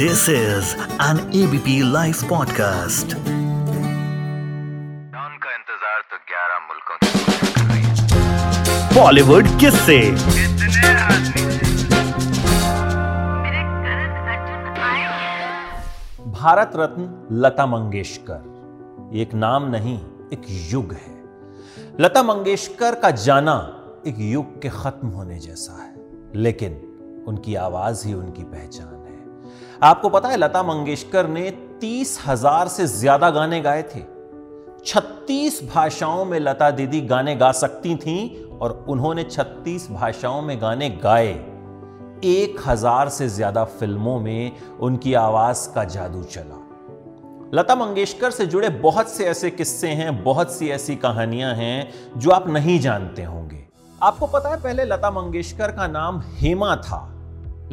This is an ABP Life podcast. Don का इंतज़ार तो 11 मुल्कों की पुलिस कर रही Bollywood किससे कितने आदमी भारत रत्न लता मंगेशकर। एक नाम नहीं एक युग है। लता मंगेशकर का जाना एक युग के खत्म होने जैसा है। लेकिन उनकी आवाज़ ही उनकी पहचान। है आपको पता है, लता मंगेशकर ने तीस हज़ार से ज़्यादा गाने गाए थे। 36 भाषाओं में लता दीदी गाने गा सकती थीं और उन्होंने 36 भाषाओं में गाने गाए। एक हज़ार से ज़्यादा फ़िल्मों में उनकी आवाज़ का जादू चला। लता मंगेशकर से जुड़े बहुत से ऐसे किस्से हैं, बहुत सी ऐसी कहानियाँ हैं जो आप नहीं जानते होंगे। आपको पता है, पहले लता मंगेशकर का नाम हेमा था।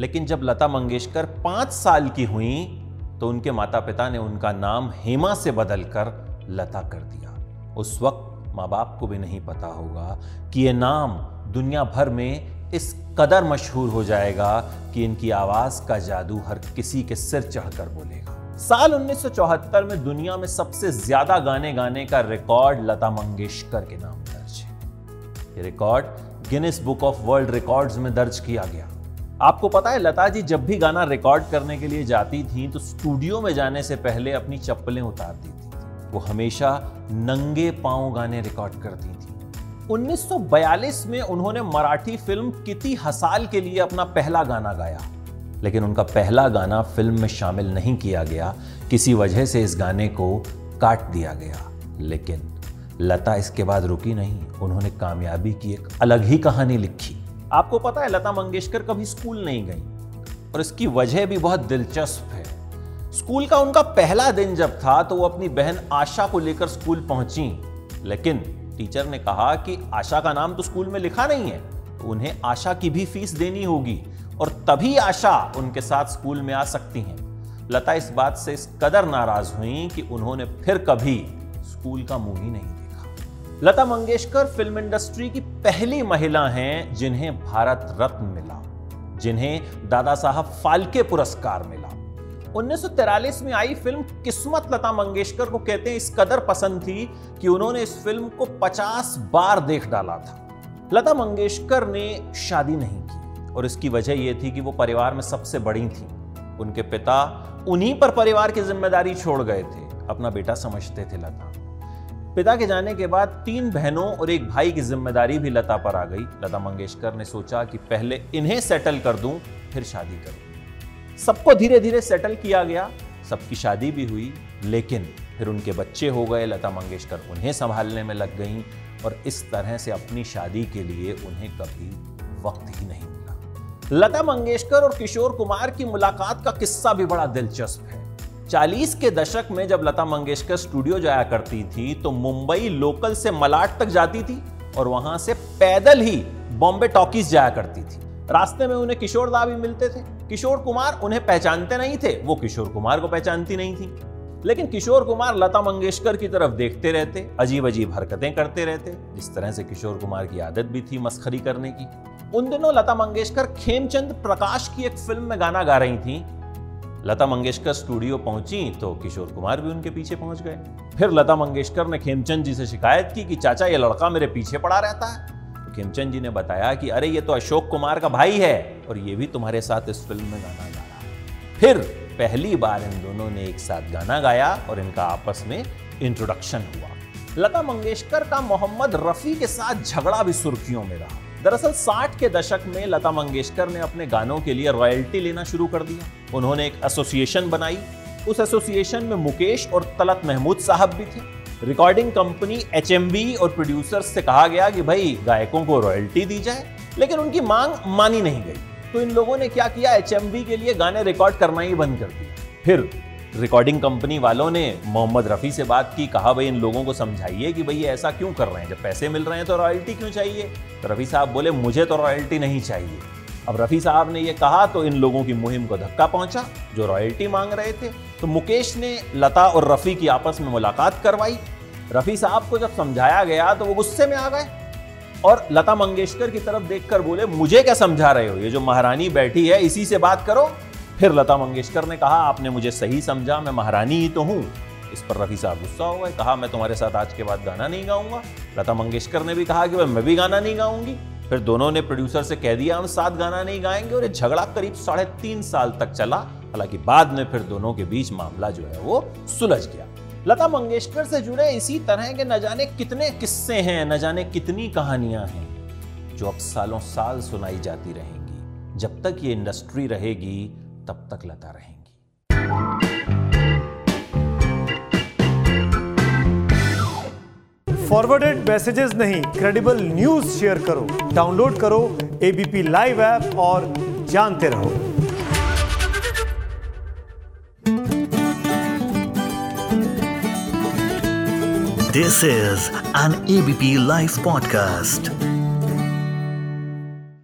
लेकिन जब लता मंगेशकर पाँच साल की हुई तो उनके माता पिता ने उनका नाम हेमा से बदलकर लता कर दिया। उस वक्त माँ बाप को भी नहीं पता होगा कि ये नाम दुनिया भर में इस कदर मशहूर हो जाएगा कि इनकी आवाज़ का जादू हर किसी के सिर चढ़कर बोलेगा। साल 1974 में दुनिया में सबसे ज़्यादा गाने गाने का रिकॉर्ड लता मंगेशकर के नाम दर्ज है। ये record Guinness Book of World Records में दर्ज किया गया। आपको पता है, लता जी जब भी गाना रिकॉर्ड करने के लिए जाती थी तो स्टूडियो में जाने से पहले अपनी चप्पलें उतारती थी। वो हमेशा नंगे पाँव गाने रिकॉर्ड करती थी। 1942 में उन्होंने मराठी फ़िल्म किति हसाल के लिए अपना पहला गाना गाया। लेकिन उनका पहला गाना फ़िल्म में शामिल नहीं किया गया। किसी वजह से इस गाने को काट दिया गया। लेकिन लता इसके बाद रुकी नहीं। उन्होंने कामयाबी की एक अलग ही कहानी लिखी। आपको पता है, लता मंगेशकर कभी स्कूल नहीं गई। और इसकी वजह भी बहुत दिलचस्प है। स्कूल का उनका पहला दिन जब था तो वो अपनी बहन आशा को लेकर स्कूल पहुँची। लेकिन टीचर ने कहा कि आशा का नाम तो स्कूल में लिखा नहीं है तो उन्हें आशा की भी फ़ीस देनी होगी और तभी आशा उनके साथ स्कूल में आ सकती हैं। लता इस बात से इस कदर नाराज़ हुई कि उन्होंने फिर कभी स्कूल का मुँह ही नहीं लता मंगेशकर फ़िल्म इंडस्ट्री की पहली महिला हैं जिन्हें भारत रत्न मिला, जिन्हें दादा साहब फाल्के पुरस्कार मिला। 1943 में आई फ़िल्म किस्मत लता मंगेशकर को कहते हैं इस कदर पसंद थी कि उन्होंने इस फ़िल्म को 50 बार देख डाला था। लता मंगेशकर ने शादी नहीं की और इसकी वजह यह थी कि वो परिवार में सबसे बड़ी थी। उनके पिता उन्हीं पर परिवार की ज़िम्मेदारी छोड़ गए थे। अपना बेटा समझते थे लता। पिता के जाने के बाद तीन बहनों और एक भाई की ज़िम्मेदारी भी लता पर आ गई। लता मंगेशकर ने सोचा कि पहले इन्हें सेटल कर दूँ, फिर शादी करूँ। सबको धीरे धीरे सेटल किया गया। सबकी शादी भी हुई, लेकिन फिर उनके बच्चे हो गए। लता मंगेशकर उन्हें संभालने में लग गईं और इस तरह से अपनी शादी के लिए उन्हें कभी वक्त ही नहीं मिला। लता मंगेशकर और किशोर कुमार की मुलाकात का किस्सा भी बड़ा दिलचस्प है। 40 के दशक में जब लता मंगेशकर स्टूडियो जाया करती थी तो मुंबई लोकल से मलाट तक जाती थी और वहाँ से पैदल ही बॉम्बे टॉकीज जाया करती थी। रास्ते में उन्हें किशोर दा भी मिलते थे। किशोर कुमार उन्हें पहचानते नहीं थे। वो किशोर कुमार को पहचानती नहीं थी। लेकिन किशोर कुमार लता मंगेशकर की तरफ़ देखते रहते अजीब अजीब हरकतें करते रहते, इस तरह से किशोर कुमार की आदत भी थी मस्खरी करने की। उन दिनों लता मंगेशकर खेमचंद प्रकाश की एक फ़िल्म में गाना गा रही थी लता मंगेशकर स्टूडियो पहुँची तो किशोर कुमार भी उनके पीछे पहुँच गए। फिर लता मंगेशकर ने खेमचंद जी से शिकायत की कि चाचा, ये लड़का मेरे पीछे पड़ा रहता है। तो खेमचंद जी ने बताया कि अरे, ये तो अशोक कुमार का भाई है और ये भी तुम्हारे साथ इस फ़िल्म में गाना गा रहा है। फिर पहली बार इन दोनों ने एक साथ गाना गाया और इनका आपस में इंट्रोडक्शन हुआ। लता मंगेशकर का मोहम्मद रफी के साथ झगड़ा भी सुर्खियों में रहा। दरअसल 60 के दशक में लता मंगेशकर ने अपने गानों के लिए रॉयल्टी लेना शुरू कर दिया। उन्होंने एक एसोसिएशन बनाई। उस एसोसिएशन में मुकेश और तलत महमूद साहब भी थे। रिकॉर्डिंग कंपनी एच और प्रोड्यूसर्स से कहा गया कि भाई, गायकों को रॉयल्टी दी जाए, लेकिन उनकी मांग मानी नहीं गई। तो इन लोगों ने क्या किया? एच के लिए गाने रिकॉर्ड करना ही बंद कर दिया। फिर रिकॉर्डिंग कंपनी वालों ने मोहम्मद रफ़ी से बात की, कहा, भाई, इन लोगों को समझाइए कि भाई ऐसा क्यों कर रहे हैं? जब पैसे मिल रहे हैं तो रॉयल्टी क्यों चाहिए? तो रफ़ी साहब बोले, मुझे तो रॉयल्टी नहीं चाहिए। अब रफ़ी साहब ने यह कहा तो इन लोगों की मुहिम को धक्का पहुँचा, जो रॉयल्टी मांग रहे थे। तो मुकेश ने लता और रफ़ी की आपस में मुलाकात करवाई। रफ़ी साहब को जब समझाया गया तो वो गुस्से में आ गए और लता मंगेशकर की तरफ़ देखकर बोले, मुझे क्या समझा रहे हो? ये जो महारानी बैठी है, इसी से बात करो। फिर लता मंगेशकर ने कहा, आपने मुझे सही समझा, मैं महारानी ही तो हूँ। इस पर रफी साहब गुस्सा हो गए, कहा, मैं तुम्हारे साथ आज के बाद गाना नहीं गाऊँगा। लता मंगेशकर ने भी कहा कि मैं भी गाना नहीं गाऊँगी। फिर दोनों ने प्रोड्यूसर से कह दिया, हम साथ गाना नहीं गाएँगे। और ये झगड़ा करीब साढ़े तीन साल तक चला। हालाँकि बाद में फिर दोनों के बीच मामला जो है वो सुलझ गया। लता मंगेशकर से जुड़े इसी तरह के न जाने कितने किस्से हैं, न जाने कितनी कहानियाँ हैं, जो अब सालों साल सुनाई जाती रहेंगी। जब तक ये इंडस्ट्री रहेगी तब तक लता रहेंगी फॉरवर्डेड मैसेजेस नहीं क्रेडिबल न्यूज़ शेयर करो डाउनलोड करो एबीपी लाइव ऐप और जानते रहो this is an ABP live podcast.